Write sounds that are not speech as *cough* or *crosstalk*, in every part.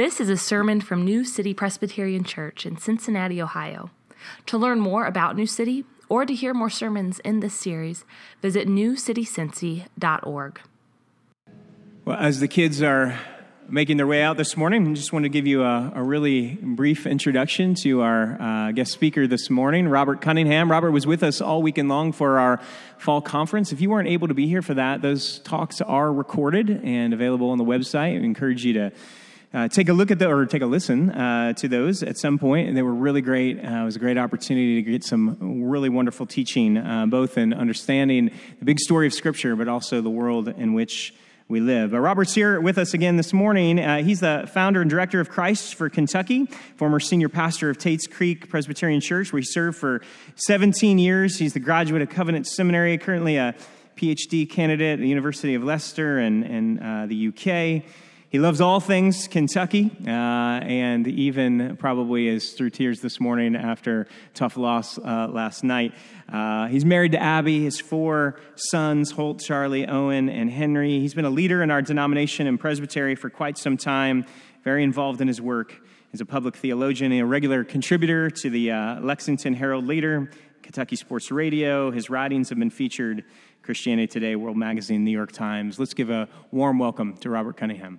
This is a sermon from New City Presbyterian Church in Cincinnati, Ohio. To learn more about New City or to hear more sermons in this series, visit newcitycincy.org. Well, as the kids are making their way out this morning, I just want to give you a, a really brief introduction to our uh, guest speaker this morning, Robert Cunningham. Robert was with us all weekend long for our fall conference. If you weren't able to be here for that, those talks are recorded and available on the website. I encourage you to uh, take a look at the or take a listen uh, to those at some point and they were really great uh, it was a great opportunity to get some really wonderful teaching uh, both in understanding the big story of scripture but also the world in which we live. Uh, Robert's here with us again this morning. Uh, he's the founder and director of Christ for Kentucky, former senior pastor of Tates Creek Presbyterian Church, where he served for 17 years. He's the graduate of Covenant Seminary, currently a PhD candidate at the University of Leicester and, and the UK. He loves all things Kentucky, uh, and even probably is through tears this morning after tough loss uh, last night. Uh, he's married to Abby, his four sons, Holt, Charlie, Owen, and Henry. He's been a leader in our denomination and presbytery for quite some time, very involved in his work. He's a public theologian and a regular contributor to the uh, Lexington Herald Leader, Kentucky Sports Radio. His writings have been featured Christianity Today, World Magazine, New York Times. Let's give a warm welcome to Robert Cunningham.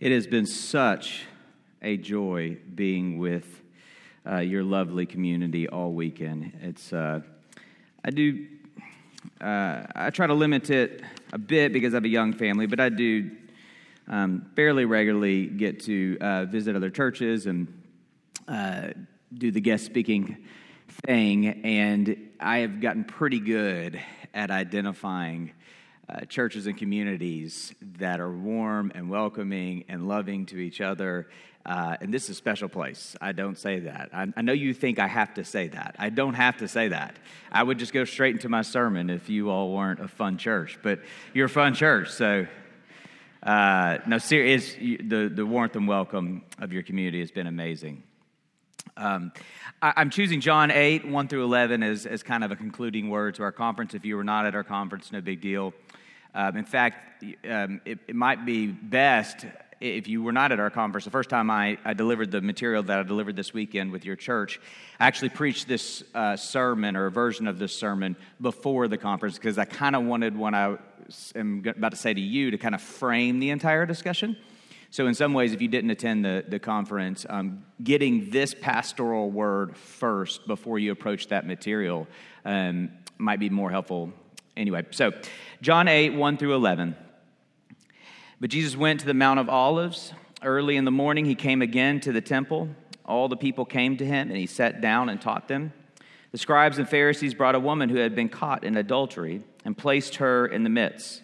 It has been such a joy being with uh, your lovely community all weekend. It's uh, I do uh, I try to limit it a bit because I have a young family, but I do um, fairly regularly get to uh, visit other churches and uh, do the guest speaking thing, and I have gotten pretty good at identifying uh, churches and communities that are warm and welcoming and loving to each other. Uh, and this is a special place. I don't say that. I, I, know you think I have to say that. I don't have to say that. I would just go straight into my sermon if you all weren't a fun church. But you're a fun church, so uh, no, serious. The the warmth and welcome of your community has been amazing. Um, I, am choosing John 8, 1 through 11 as, as kind of a concluding word to our conference. If you were not at our conference, no big deal. Um, in fact, um, it, it, might be best if you were not at our conference. The first time I, I, delivered the material that I delivered this weekend with your church, I actually preached this uh, sermon or a version of this sermon before the conference because I kind of wanted what I am about to say to you to kind of frame the entire discussion. So, in some ways, if you didn't attend the, the conference, um, getting this pastoral word first before you approach that material um, might be more helpful Anyway, so John 8, 1 through 11. But Jesus went to the Mount of Olives. Early in the morning, he came again to the temple. All the people came to him, and he sat down and taught them. The scribes and Pharisees brought a woman who had been caught in adultery and placed her in the midst.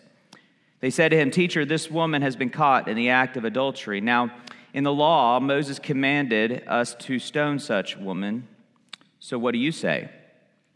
They said to him, Teacher, this woman has been caught in the act of adultery. Now, in the law, Moses commanded us to stone such woman. So what do you say?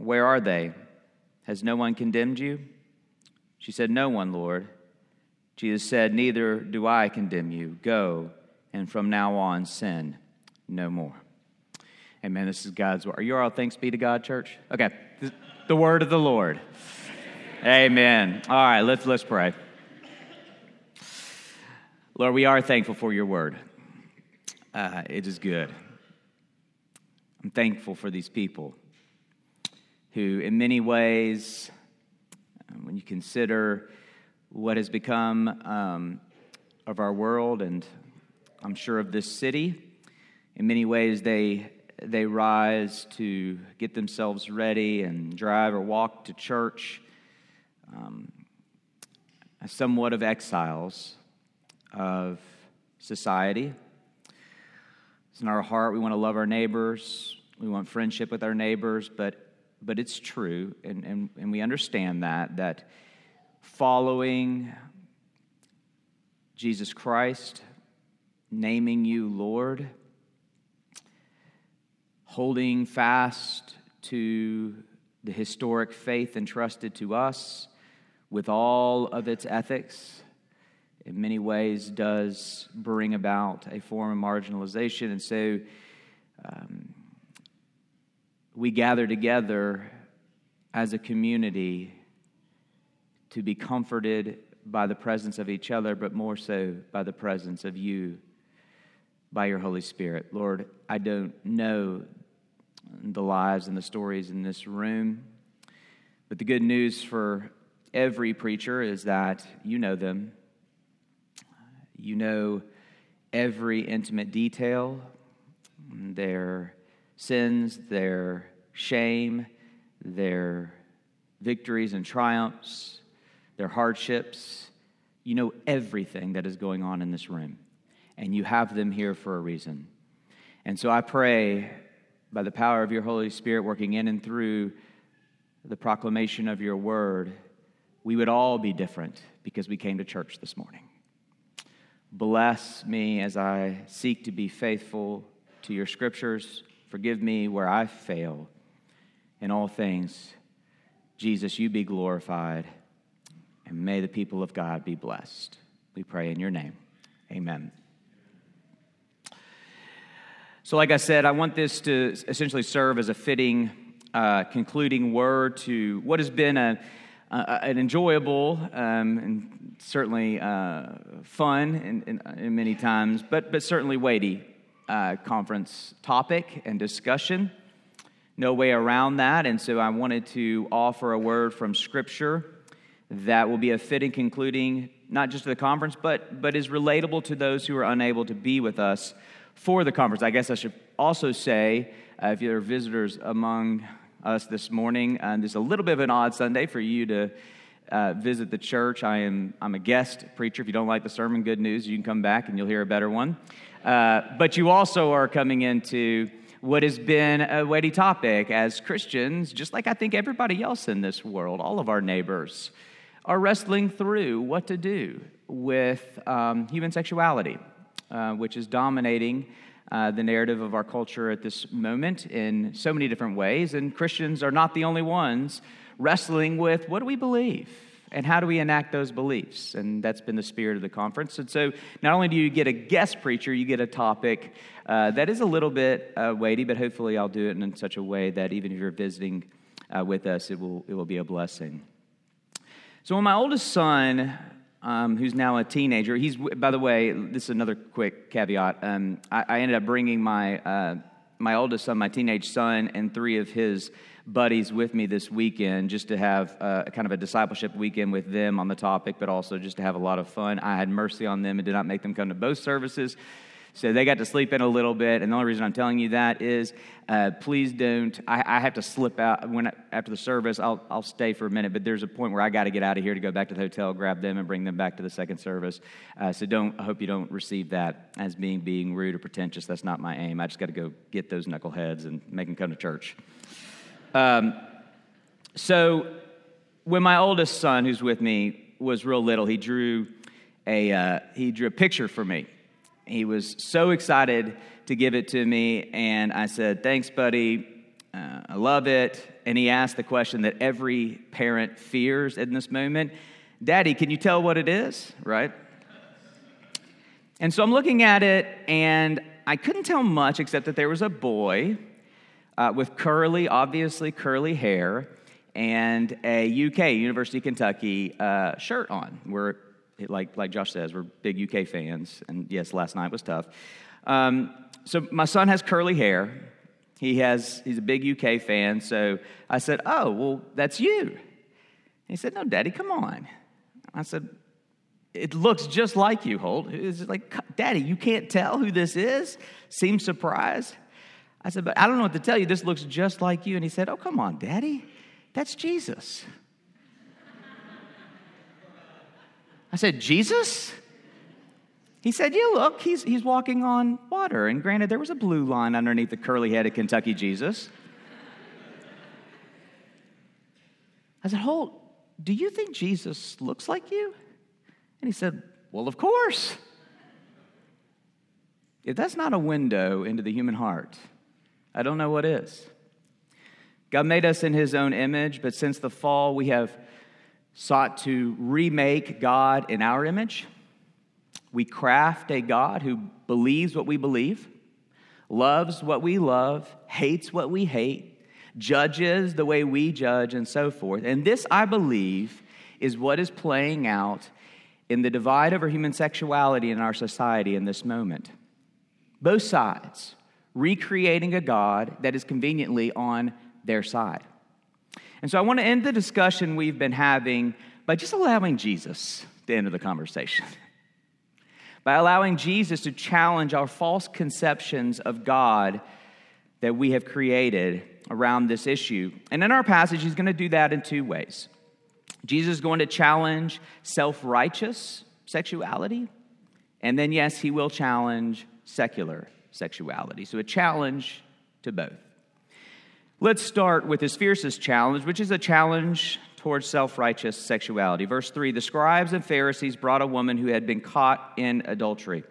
where are they? Has no one condemned you? She said, No one, Lord. Jesus said, Neither do I condemn you. Go, and from now on sin no more. Amen. This is God's word. Are you all thanks be to God, church? Okay. The word of the Lord. Amen. All right, let's let's pray. Lord, we are thankful for your word. Uh, it is good. I'm thankful for these people who, in many ways, um, when you consider what has become um, of our world and I'm sure of this city, in many ways they they rise to get themselves ready and drive or walk to church, um, somewhat of exiles of society. It's in our heart. We want to love our neighbors. We want friendship with our neighbors, but, but it's true, and, and, and we understand that, that following Jesus Christ, naming you Lord, holding fast to the historic faith entrusted to us with all of its ethics, in many ways does bring about a form of marginalization. And so um, we gather together as a community to be comforted by the presence of each other, but more so by the presence of you, by your Holy Spirit. Lord, I don't know the lives and the stories in this room, but the good news for every preacher is that you know them. You know every intimate detail, their sins, their shame, their victories and triumphs, their hardships. You know everything that is going on in this room, and you have them here for a reason. And so I pray by the power of your Holy Spirit working in and through the proclamation of your word, we would all be different because we came to church this morning. Bless me as I seek to be faithful to your scriptures. Forgive me where I fail. In all things, Jesus, you be glorified, and may the people of God be blessed. We pray in your name. Amen. So, like I said, I want this to essentially serve as a fitting uh, concluding word to what has been a, a an enjoyable um, and certainly uh, fun in, in, many times, but, but certainly weighty uh, conference topic and discussion. No way around that. And so I wanted to offer a word from Scripture that will be a fitting concluding, not just to the conference, but, but is relatable to those who are unable to be with us for the conference. I guess I should also say, uh, if there are visitors among us this morning, uh, this is a little bit of an odd Sunday for you to uh, visit the church. I am I'm a guest preacher. If you don't like the sermon, good news, you can come back and you'll hear a better one. Uh, but you also are coming into what has been a weighty topic as Christians, just like I think everybody else in this world, all of our neighbors, are wrestling through what to do with um, human sexuality uh, which is dominating uh, the narrative of our culture at this moment in so many different ways. And Christians are not the only ones wrestling with what do we believe? And how do we enact those beliefs? And that's been the spirit of the conference. And so, not only do you get a guest preacher, you get a topic uh, that is a little bit uh, weighty, but hopefully, I'll do it in such a way that even if you're visiting uh, with us, it will, it will be a blessing. So, when my oldest son um, who's now a teenager. He's, by the way, this is another quick caveat. Um, I, I, ended up bringing my uh, my oldest son, my teenage son, and three of his buddies with me this weekend, just to have uh, kind of a discipleship weekend with them on the topic, but also just to have a lot of fun. I had mercy on them and did not make them come to both services. So they got to sleep in a little bit. And the only reason I'm telling you that is uh, please don't. I, I, have to slip out when after the service. I'll, I'll stay for a minute, but there's a point where I got to get out of here to go back to the hotel, grab them, and bring them back to the second service. Uh, so don't. I hope you don't receive that as being being rude or pretentious. That's not my aim. I just got to go get those knuckleheads and make them come to church. Um, so when my oldest son, who's with me, was real little, he drew a uh, he drew a picture for me he was so excited to give it to me, and I said, Thanks, buddy. Uh, I love it. And he asked the question that every parent fears in this moment Daddy, can you tell what it is? Right? And so I'm looking at it, and I couldn't tell much except that there was a boy uh, with curly, obviously curly hair, and a UK, University of Kentucky, uh, shirt on. We're like, like Josh says, we're big UK fans. And yes, last night was tough. Um, so my son has curly hair. He has, he's a big UK fan. So I said, Oh, well, that's you. He said, No, Daddy, come on. I said, It looks just like you, Holt. It's like, Daddy, you can't tell who this is? Seems surprised. I said, But I don't know what to tell you. This looks just like you. And he said, Oh, come on, Daddy. That's Jesus. I said, Jesus? He said, Yeah, look, he's, he's walking on water. And granted, there was a blue line underneath the curly head of Kentucky Jesus. I said, Holt, do you think Jesus looks like you? And he said, Well, of course. If that's not a window into the human heart, I don't know what is. God made us in his own image, but since the fall, we have sought to remake God in our image. We craft a God who believes what we believe, loves what we love, hates what we hate, judges the way we judge, and so forth. And this, I believe, is what is playing out in the divide over human sexuality in our society in this moment. Both sides recreating a God that is conveniently on their side. And so I want to end the discussion we've been having by just allowing Jesus to enter the conversation. *laughs* by allowing Jesus to challenge our false conceptions of God that we have created around this issue. And in our passage, he's going to do that in two ways. Jesus is going to challenge self righteous sexuality, and then, yes, he will challenge secular sexuality. So, a challenge to both. Let's start with his fiercest challenge, which is a challenge towards self righteous sexuality. Verse 3 The scribes and Pharisees brought a woman who had been caught in adultery.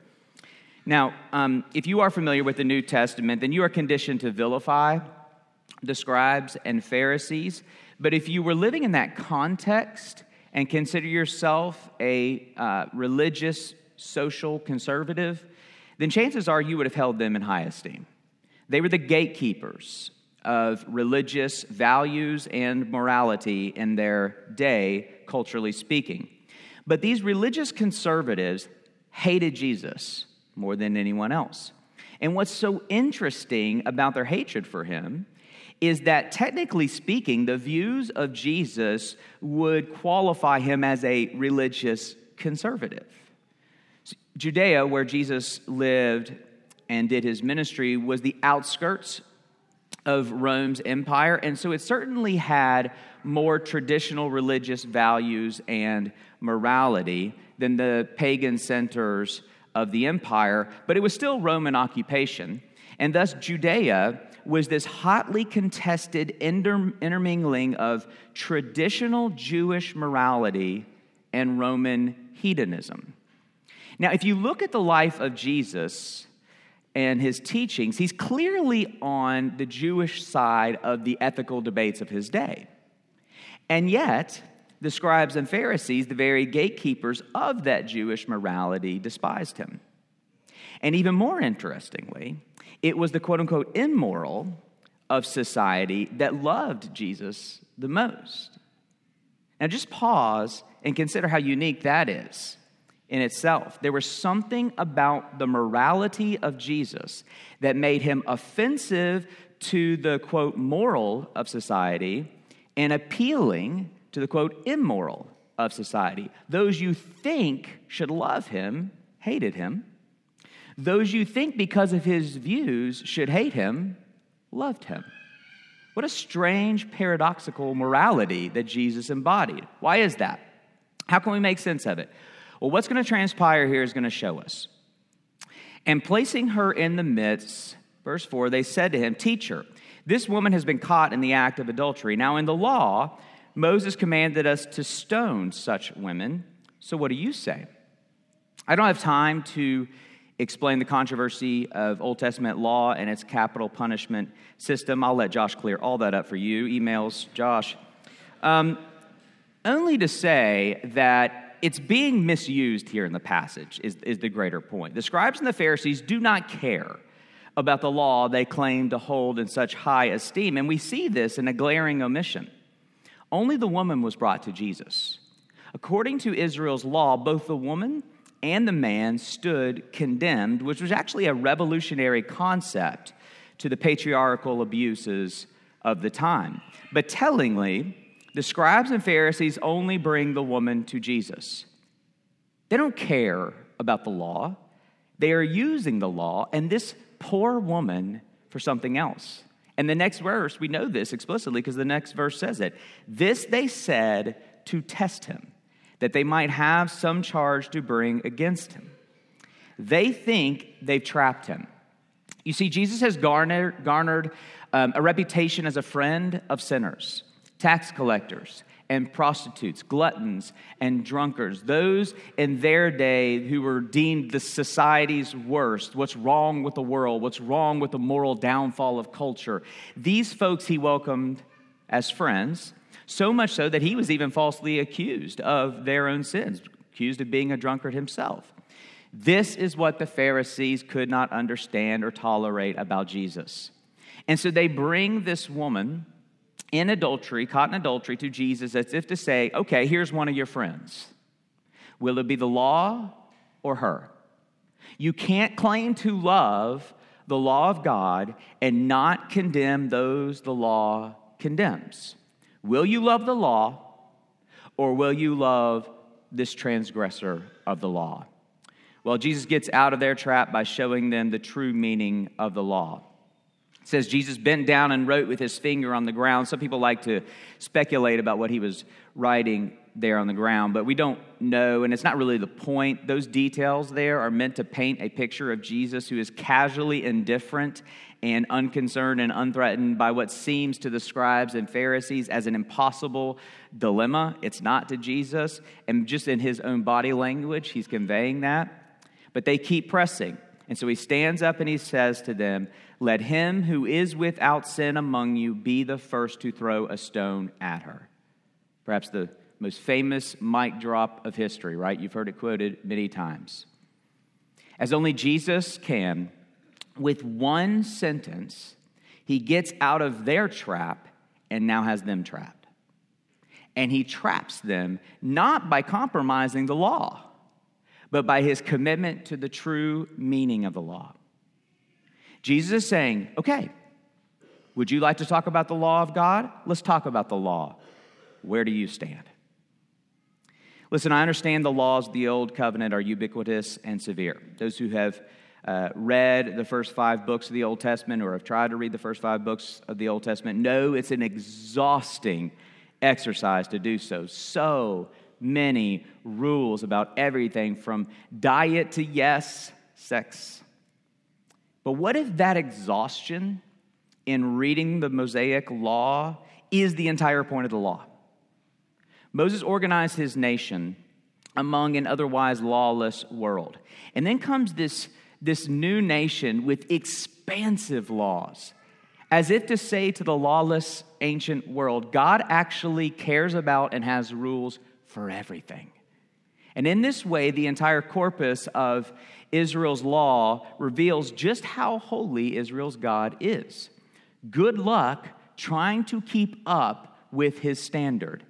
Now, um, if you are familiar with the New Testament, then you are conditioned to vilify the scribes and Pharisees. But if you were living in that context and consider yourself a uh, religious, social conservative, then chances are you would have held them in high esteem. They were the gatekeepers of religious values and morality in their day, culturally speaking. But these religious conservatives hated Jesus more than anyone else. And what's so interesting about their hatred for him is that technically speaking, the views of Jesus would qualify him as a religious conservative. Judea, where Jesus lived and did his ministry, was the outskirts of Rome's empire. And so it certainly had more traditional religious values and morality than the pagan centers of the empire, but it was still Roman occupation. And thus, Judea was this hotly contested inter- intermingling of traditional Jewish morality and Roman hedonism. Now, if you look at the life of Jesus and his teachings, he's clearly on the Jewish side of the ethical debates of his day. And yet, the scribes and Pharisees, the very gatekeepers of that Jewish morality, despised him. And even more interestingly, it was the quote unquote immoral of society that loved Jesus the most. Now, just pause and consider how unique that is in itself. There was something about the morality of Jesus that made him offensive to the quote moral of society and appealing to the quote immoral of society. Those you think should love him hated him. Those you think because of his views should hate him loved him. What a strange paradoxical morality that Jesus embodied. Why is that? How can we make sense of it? Well, what's going to transpire here is going to show us. And placing her in the midst, verse 4, they said to him, Teacher, this woman has been caught in the act of adultery. Now, in the law, Moses commanded us to stone such women. So, what do you say? I don't have time to explain the controversy of Old Testament law and its capital punishment system. I'll let Josh clear all that up for you. Emails, Josh. Um, only to say that it's being misused here in the passage, is, is the greater point. The scribes and the Pharisees do not care about the law they claim to hold in such high esteem, and we see this in a glaring omission. Only the woman was brought to Jesus. According to Israel's law, both the woman and the man stood condemned, which was actually a revolutionary concept to the patriarchal abuses of the time. But tellingly, the scribes and Pharisees only bring the woman to Jesus. They don't care about the law, they are using the law and this poor woman for something else. And the next verse, we know this explicitly because the next verse says it. This they said to test him, that they might have some charge to bring against him. They think they've trapped him. You see, Jesus has garnered, garnered um, a reputation as a friend of sinners, tax collectors, and prostitutes, gluttons and drunkards, those in their day who were deemed the society's worst. What's wrong with the world? What's wrong with the moral downfall of culture? These folks he welcomed as friends, so much so that he was even falsely accused of their own sins, accused of being a drunkard himself. This is what the Pharisees could not understand or tolerate about Jesus. And so they bring this woman in adultery, caught in adultery, to Jesus as if to say, okay, here's one of your friends. Will it be the law or her? You can't claim to love the law of God and not condemn those the law condemns. Will you love the law or will you love this transgressor of the law? Well, Jesus gets out of their trap by showing them the true meaning of the law. Says Jesus bent down and wrote with his finger on the ground. Some people like to speculate about what he was writing there on the ground, but we don't know, and it's not really the point. Those details there are meant to paint a picture of Jesus who is casually indifferent and unconcerned and unthreatened by what seems to the scribes and Pharisees as an impossible dilemma. It's not to Jesus, and just in his own body language, he's conveying that. But they keep pressing. And so he stands up and he says to them, Let him who is without sin among you be the first to throw a stone at her. Perhaps the most famous mic drop of history, right? You've heard it quoted many times. As only Jesus can, with one sentence, he gets out of their trap and now has them trapped. And he traps them not by compromising the law but by his commitment to the true meaning of the law. Jesus is saying, okay, would you like to talk about the law of God? Let's talk about the law. Where do you stand? Listen, I understand the laws of the Old Covenant are ubiquitous and severe. Those who have uh, read the first five books of the Old Testament or have tried to read the first five books of the Old Testament know it's an exhausting exercise to do so. So many rules about everything from diet to yes, sex. But what if that exhaustion in reading the Mosaic law is the entire point of the law? Moses organized his nation among an otherwise lawless world. And then comes this, this new nation with expansive laws, as if to say to the lawless ancient world, God actually cares about and has rules for everything. And in this way, the entire corpus of Israel's law reveals just how holy Israel's God is. Good luck trying to keep up with his standard.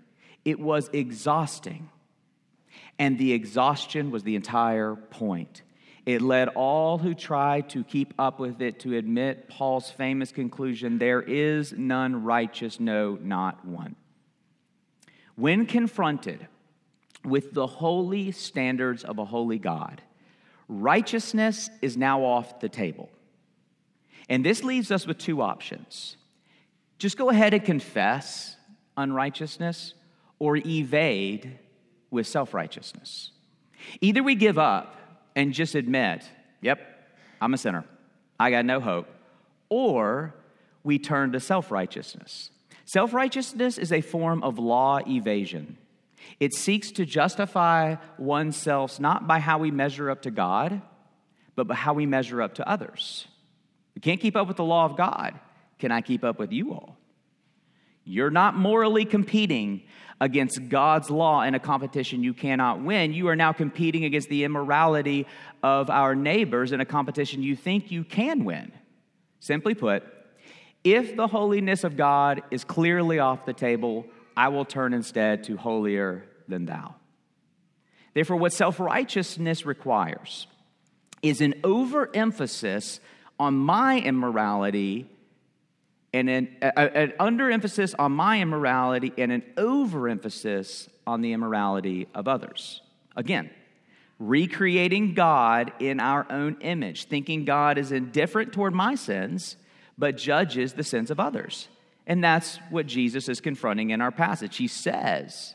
It was exhausting. And the exhaustion was the entire point. It led all who tried to keep up with it to admit Paul's famous conclusion there is none righteous, no, not one. When confronted with the holy standards of a holy God, righteousness is now off the table. And this leaves us with two options. Just go ahead and confess unrighteousness or evade with self righteousness. Either we give up and just admit, yep, I'm a sinner, I got no hope, or we turn to self righteousness. Self righteousness is a form of law evasion. It seeks to justify oneself not by how we measure up to God, but by how we measure up to others. We can't keep up with the law of God. Can I keep up with you all? You're not morally competing against God's law in a competition you cannot win. You are now competing against the immorality of our neighbors in a competition you think you can win. Simply put, if the holiness of God is clearly off the table, I will turn instead to holier than thou. Therefore, what self righteousness requires is an overemphasis on my immorality and an, an underemphasis on my immorality and an overemphasis on the immorality of others. Again, recreating God in our own image, thinking God is indifferent toward my sins but judges the sins of others. And that's what Jesus is confronting in our passage. He says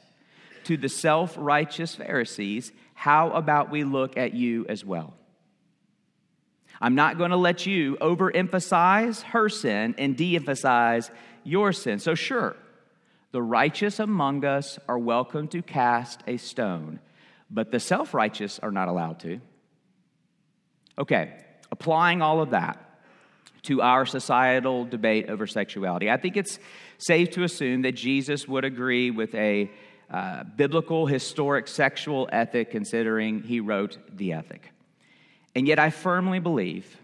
to the self righteous Pharisees, How about we look at you as well? I'm not going to let you overemphasize her sin and de emphasize your sin. So, sure, the righteous among us are welcome to cast a stone, but the self righteous are not allowed to. Okay, applying all of that to our societal debate over sexuality, I think it's safe to assume that Jesus would agree with a uh, biblical, historic sexual ethic, considering he wrote the ethic. And yet, I firmly believe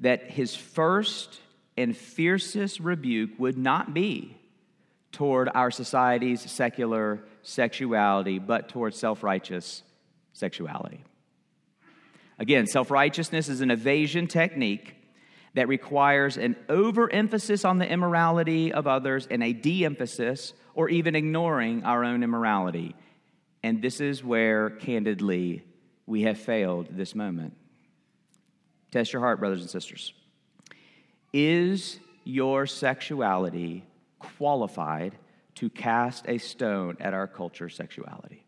that his first and fiercest rebuke would not be toward our society's secular sexuality, but toward self righteous sexuality. Again, self righteousness is an evasion technique that requires an overemphasis on the immorality of others and a de emphasis or even ignoring our own immorality. And this is where, candidly, we have failed this moment. Test your heart, brothers and sisters. Is your sexuality qualified to cast a stone at our culture's sexuality?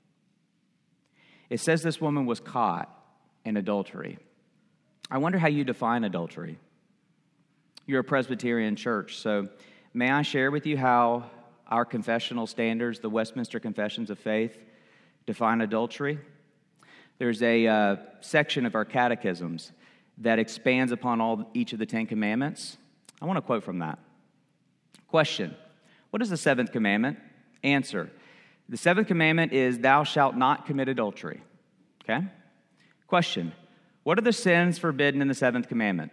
It says this woman was caught in adultery. I wonder how you define adultery. You're a Presbyterian church, so may I share with you how our confessional standards, the Westminster Confessions of Faith, define adultery? There's a uh, section of our catechisms that expands upon all each of the Ten Commandments. I want to quote from that. Question What is the seventh commandment? Answer The seventh commandment is, Thou shalt not commit adultery. Okay? Question What are the sins forbidden in the seventh commandment?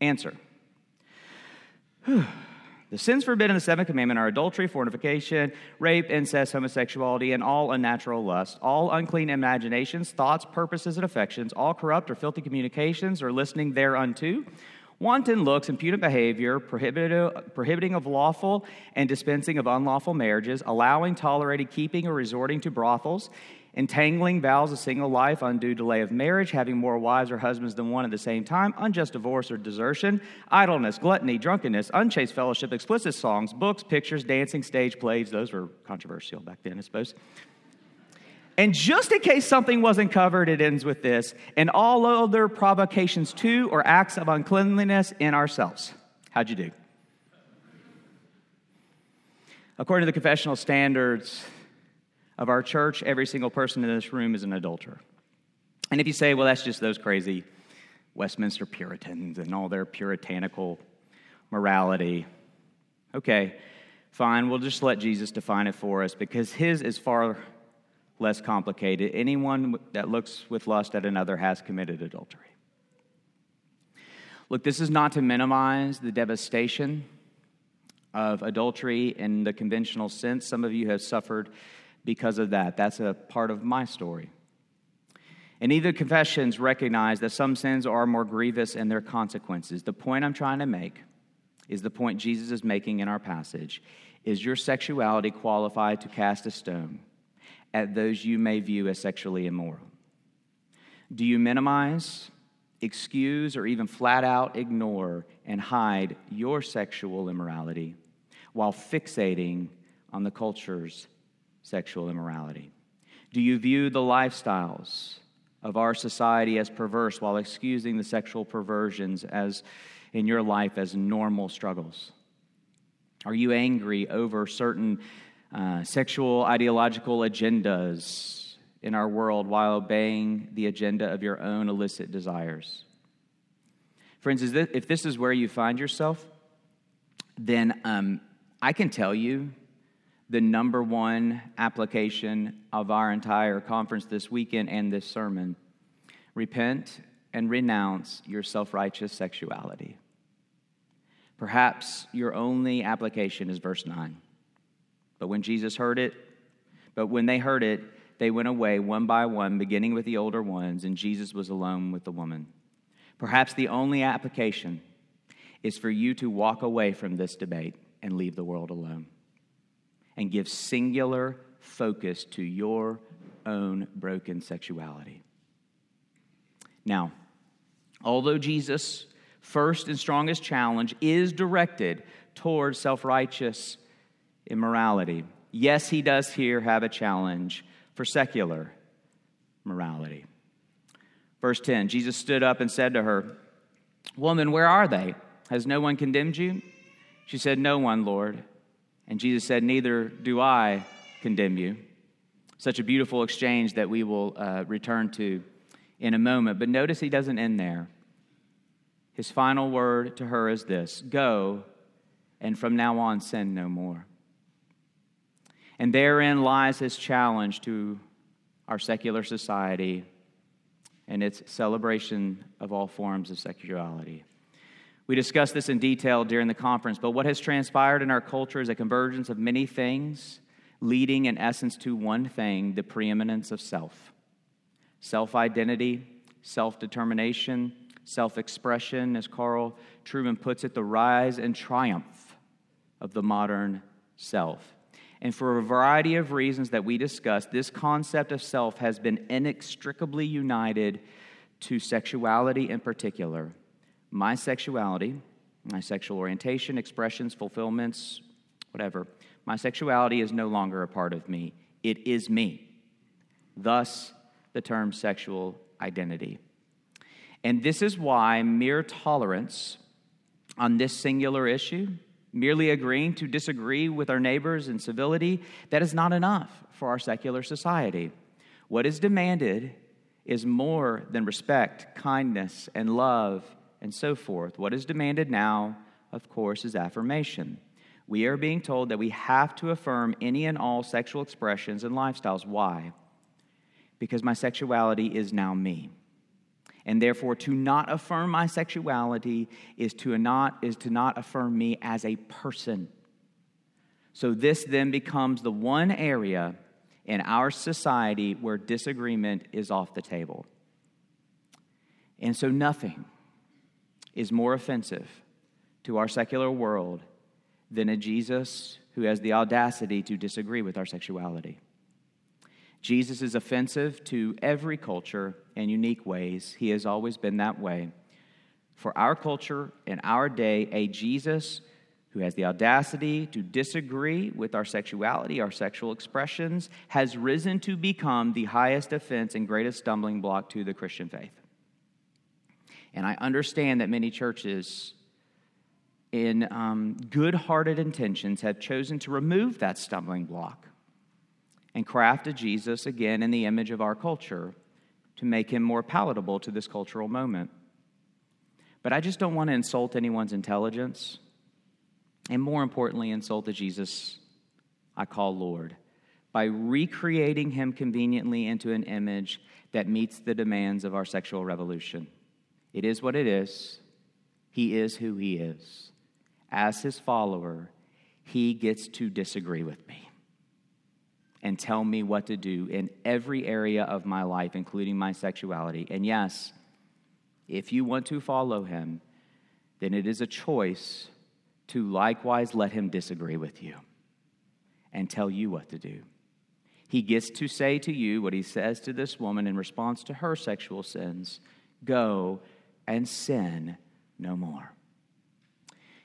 Answer *sighs* The sins forbidden in the seventh commandment are adultery, fornication, rape, incest, homosexuality, and all unnatural lust, all unclean imaginations, thoughts, purposes, and affections, all corrupt or filthy communications or listening thereunto, wanton looks, impudent behavior, prohibiting of lawful and dispensing of unlawful marriages, allowing, tolerating, keeping, or resorting to brothels, entangling vows of single life, undue delay of marriage, having more wives or husbands than one at the same time, unjust divorce or desertion, idleness, gluttony, drunkenness, unchaste fellowship, explicit songs, books, pictures, dancing, stage plays. Those were controversial back then, I suppose. And just in case something wasn't covered, it ends with this and all other provocations to or acts of uncleanliness in ourselves. How'd you do? According to the confessional standards, of our church, every single person in this room is an adulterer. And if you say, well, that's just those crazy Westminster Puritans and all their puritanical morality, okay, fine, we'll just let Jesus define it for us because his is far less complicated. Anyone that looks with lust at another has committed adultery. Look, this is not to minimize the devastation of adultery in the conventional sense. Some of you have suffered because of that. That's a part of my story. And either confessions recognize that some sins are more grievous in their consequences. The point I'm trying to make is the point Jesus is making in our passage. Is your sexuality qualified to cast a stone at those you may view as sexually immoral? Do you minimize, excuse, or even flat out ignore and hide your sexual immorality while fixating on the culture's sexual immorality? Do you view the lifestyles of our society as perverse while excusing the sexual perversions as in your life as normal struggles? Are you angry over certain uh, sexual ideological agendas in our world while obeying the agenda of your own illicit desires? Friends, this, if this is where you find yourself, then um, I can tell you the number one application of our entire conference this weekend and this sermon. Repent and renounce your self righteous sexuality. Perhaps your only application is verse 9. But when Jesus heard it, but when they heard it, they went away one by one, beginning with the older ones, and Jesus was alone with the woman. Perhaps the only application is for you to walk away from this debate and leave the world alone and give singular focus to your own broken sexuality. Now, although Jesus' first and strongest challenge is directed towards self righteous immorality, yes, he does here have a challenge for secular morality. Verse 10 Jesus stood up and said to her, Woman, where are they? Has no one condemned you? She said, No one, Lord. And Jesus said, Neither do I condemn you. Such a beautiful exchange that we will uh, return to in a moment. But notice he doesn't end there. His final word to her is this Go, and from now on sin no more. And therein lies his challenge to our secular society and its celebration of all forms of sexuality. We discussed this in detail during the conference, but what has transpired in our culture is a convergence of many things, leading in essence to one thing the preeminence of self self identity, self determination, self expression, as Carl Trueman puts it, the rise and triumph of the modern self. And for a variety of reasons that we discussed, this concept of self has been inextricably united to sexuality in particular. My sexuality, my sexual orientation, expressions, fulfillments, whatever, my sexuality is no longer a part of me. It is me. Thus, the term sexual identity. And this is why mere tolerance on this singular issue Merely agreeing to disagree with our neighbors in civility, that is not enough for our secular society. What is demanded is more than respect, kindness, and love, and so forth. What is demanded now, of course, is affirmation. We are being told that we have to affirm any and all sexual expressions and lifestyles. Why? Because my sexuality is now me and therefore to not affirm my sexuality is to not is to not affirm me as a person so this then becomes the one area in our society where disagreement is off the table and so nothing is more offensive to our secular world than a Jesus who has the audacity to disagree with our sexuality Jesus is offensive to every culture in unique ways. He has always been that way. For our culture in our day, a Jesus who has the audacity to disagree with our sexuality, our sexual expressions, has risen to become the highest offense and greatest stumbling block to the Christian faith. And I understand that many churches, in um, good hearted intentions, have chosen to remove that stumbling block and crafted Jesus again in the image of our culture to make him more palatable to this cultural moment. But I just don't want to insult anyone's intelligence, and more importantly, insult the Jesus I call Lord by recreating him conveniently into an image that meets the demands of our sexual revolution. It is what it is, he is who he is. As his follower, he gets to disagree with me and tell me what to do in every area of my life, including my sexuality. And yes, if you want to follow him, then it is a choice to likewise let him disagree with you and tell you what to do. He gets to say to you what he says to this woman in response to her sexual sins go and sin no more.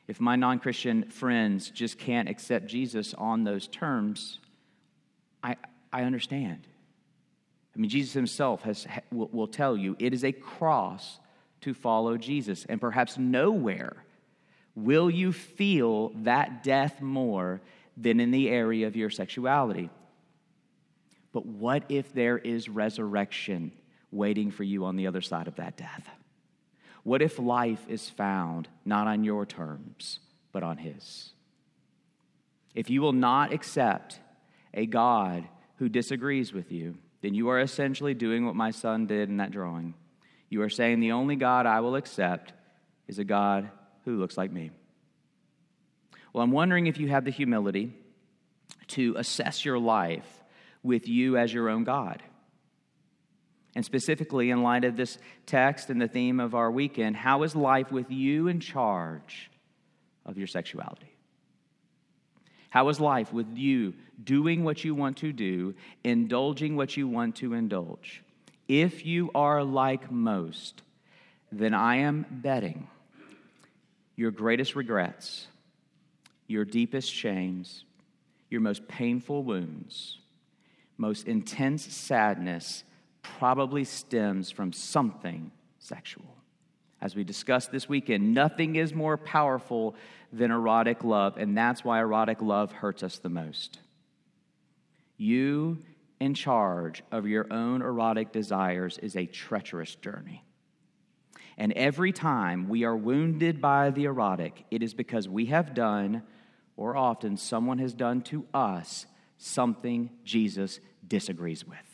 If my non Christian friends just can't accept Jesus on those terms, I, I understand. I mean, Jesus himself has, will, will tell you it is a cross to follow Jesus. And perhaps nowhere will you feel that death more than in the area of your sexuality. But what if there is resurrection waiting for you on the other side of that death? What if life is found not on your terms, but on His? If you will not accept a God who disagrees with you, then you are essentially doing what my son did in that drawing. You are saying the only God I will accept is a God who looks like me. Well, I'm wondering if you have the humility to assess your life with you as your own God. And specifically, in light of this text and the theme of our weekend, how is life with you in charge of your sexuality? How is life with you doing what you want to do, indulging what you want to indulge? If you are like most, then I am betting your greatest regrets, your deepest shames, your most painful wounds, most intense sadness probably stems from something sexual. As we discussed this weekend, nothing is more powerful than erotic love, and that's why erotic love hurts us the most. You in charge of your own erotic desires is a treacherous journey. And every time we are wounded by the erotic, it is because we have done, or often someone has done to us, something Jesus disagrees with.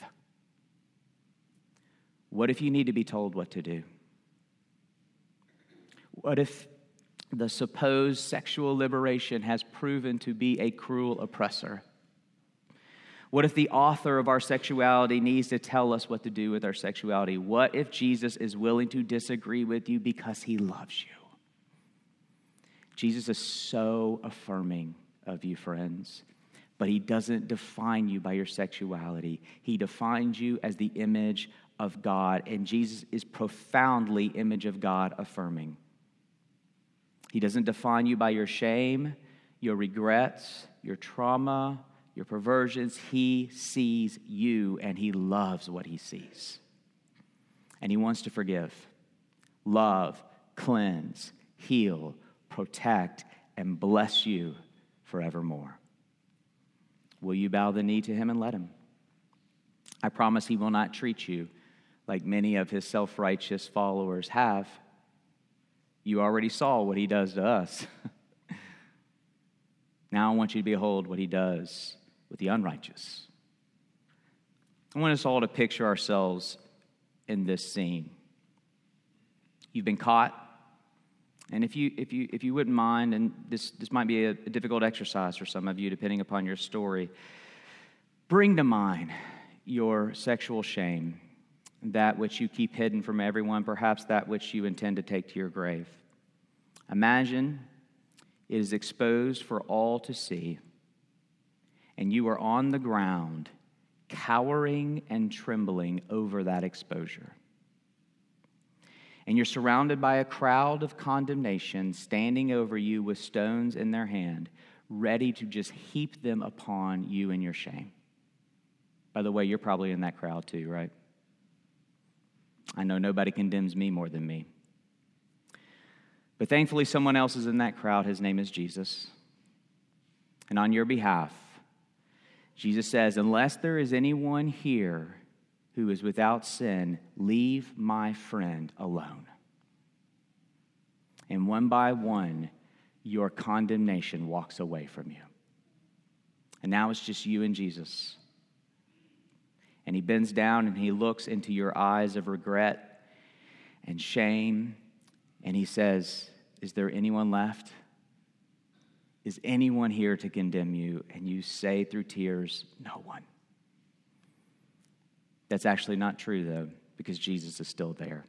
What if you need to be told what to do? What if the supposed sexual liberation has proven to be a cruel oppressor? What if the author of our sexuality needs to tell us what to do with our sexuality? What if Jesus is willing to disagree with you because he loves you? Jesus is so affirming of you, friends, but he doesn't define you by your sexuality. He defines you as the image of God, and Jesus is profoundly image of God affirming. He doesn't define you by your shame, your regrets, your trauma, your perversions. He sees you and he loves what he sees. And he wants to forgive, love, cleanse, heal, protect, and bless you forevermore. Will you bow the knee to him and let him? I promise he will not treat you like many of his self righteous followers have. You already saw what he does to us. *laughs* now I want you to behold what he does with the unrighteous. I want us all to picture ourselves in this scene. You've been caught, and if you, if you, if you wouldn't mind, and this, this might be a, a difficult exercise for some of you, depending upon your story, bring to mind your sexual shame, that which you keep hidden from everyone, perhaps that which you intend to take to your grave. Imagine it is exposed for all to see and you are on the ground, cowering and trembling over that exposure. And you're surrounded by a crowd of condemnation standing over you with stones in their hand, ready to just heap them upon you in your shame. By the way, you're probably in that crowd too, right? I know nobody condemns me more than me. But thankfully, someone else is in that crowd. His name is Jesus. And on your behalf, Jesus says, Unless there is anyone here who is without sin, leave my friend alone. And one by one, your condemnation walks away from you. And now it's just you and Jesus. And he bends down and he looks into your eyes of regret and shame. And he says, Is there anyone left? Is anyone here to condemn you? And you say through tears, No one. That's actually not true, though, because Jesus is still there.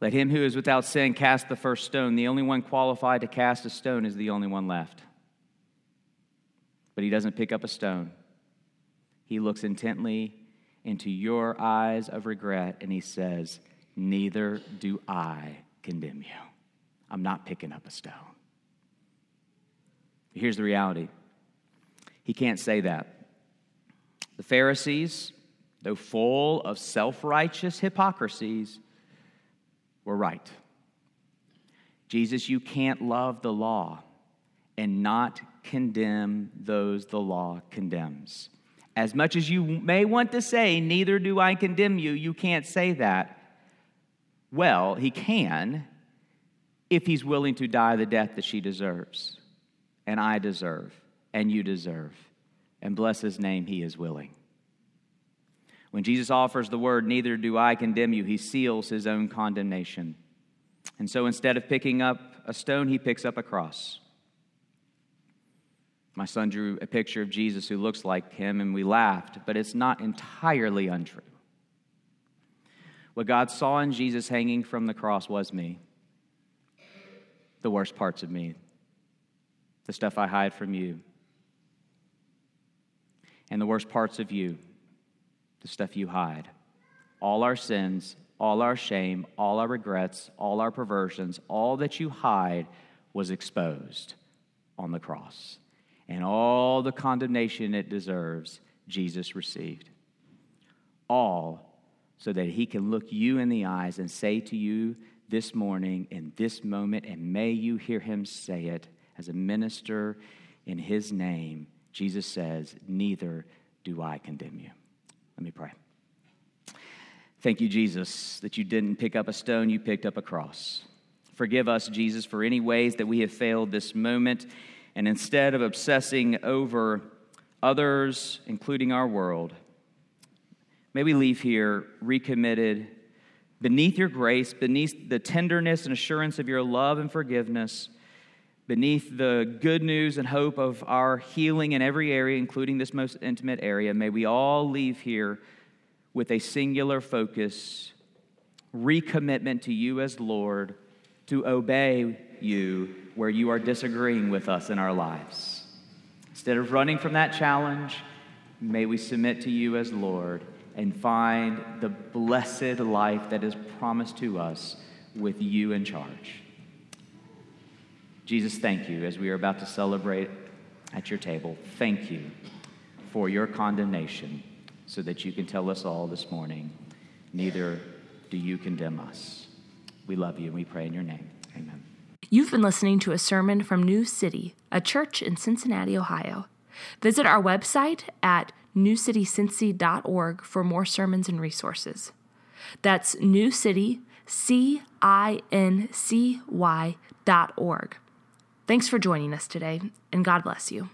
Let him who is without sin cast the first stone. The only one qualified to cast a stone is the only one left. But he doesn't pick up a stone. He looks intently into your eyes of regret and he says, Neither do I condemn you. I'm not picking up a stone. Here's the reality He can't say that. The Pharisees, though full of self righteous hypocrisies, were right. Jesus, you can't love the law and not condemn those the law condemns. As much as you may want to say, neither do I condemn you, you can't say that. Well, he can if he's willing to die the death that she deserves, and I deserve, and you deserve. And bless his name, he is willing. When Jesus offers the word, Neither do I condemn you, he seals his own condemnation. And so instead of picking up a stone, he picks up a cross. My son drew a picture of Jesus who looks like him, and we laughed, but it's not entirely untrue. What God saw in Jesus hanging from the cross was me the worst parts of me, the stuff I hide from you, and the worst parts of you, the stuff you hide. All our sins, all our shame, all our regrets, all our perversions, all that you hide was exposed on the cross. And all the condemnation it deserves, Jesus received. all so that he can look you in the eyes and say to you this morning, in this moment, and may you hear him say it as a minister in his name. Jesus says, Neither do I condemn you. Let me pray. Thank you, Jesus, that you didn't pick up a stone, you picked up a cross. Forgive us, Jesus, for any ways that we have failed this moment. And instead of obsessing over others, including our world, may we leave here recommitted beneath your grace, beneath the tenderness and assurance of your love and forgiveness, beneath the good news and hope of our healing in every area, including this most intimate area. May we all leave here with a singular focus, recommitment to you as Lord, to obey you where you are disagreeing with us in our lives. Instead of running from that challenge, may we submit to you as Lord and find the blessed life that is promised to us with you in charge. Jesus, thank you as we are about to celebrate at your table. Thank you for your condemnation so that you can tell us all this morning, neither do you condemn us. We love you and we pray in your name. Amen. You've been listening to a sermon from New City, a church in Cincinnati, Ohio. Visit our website at newcitycincy.org for more sermons and resources. That's New City, C I N C Y dot org. Thanks for joining us today, and God bless you.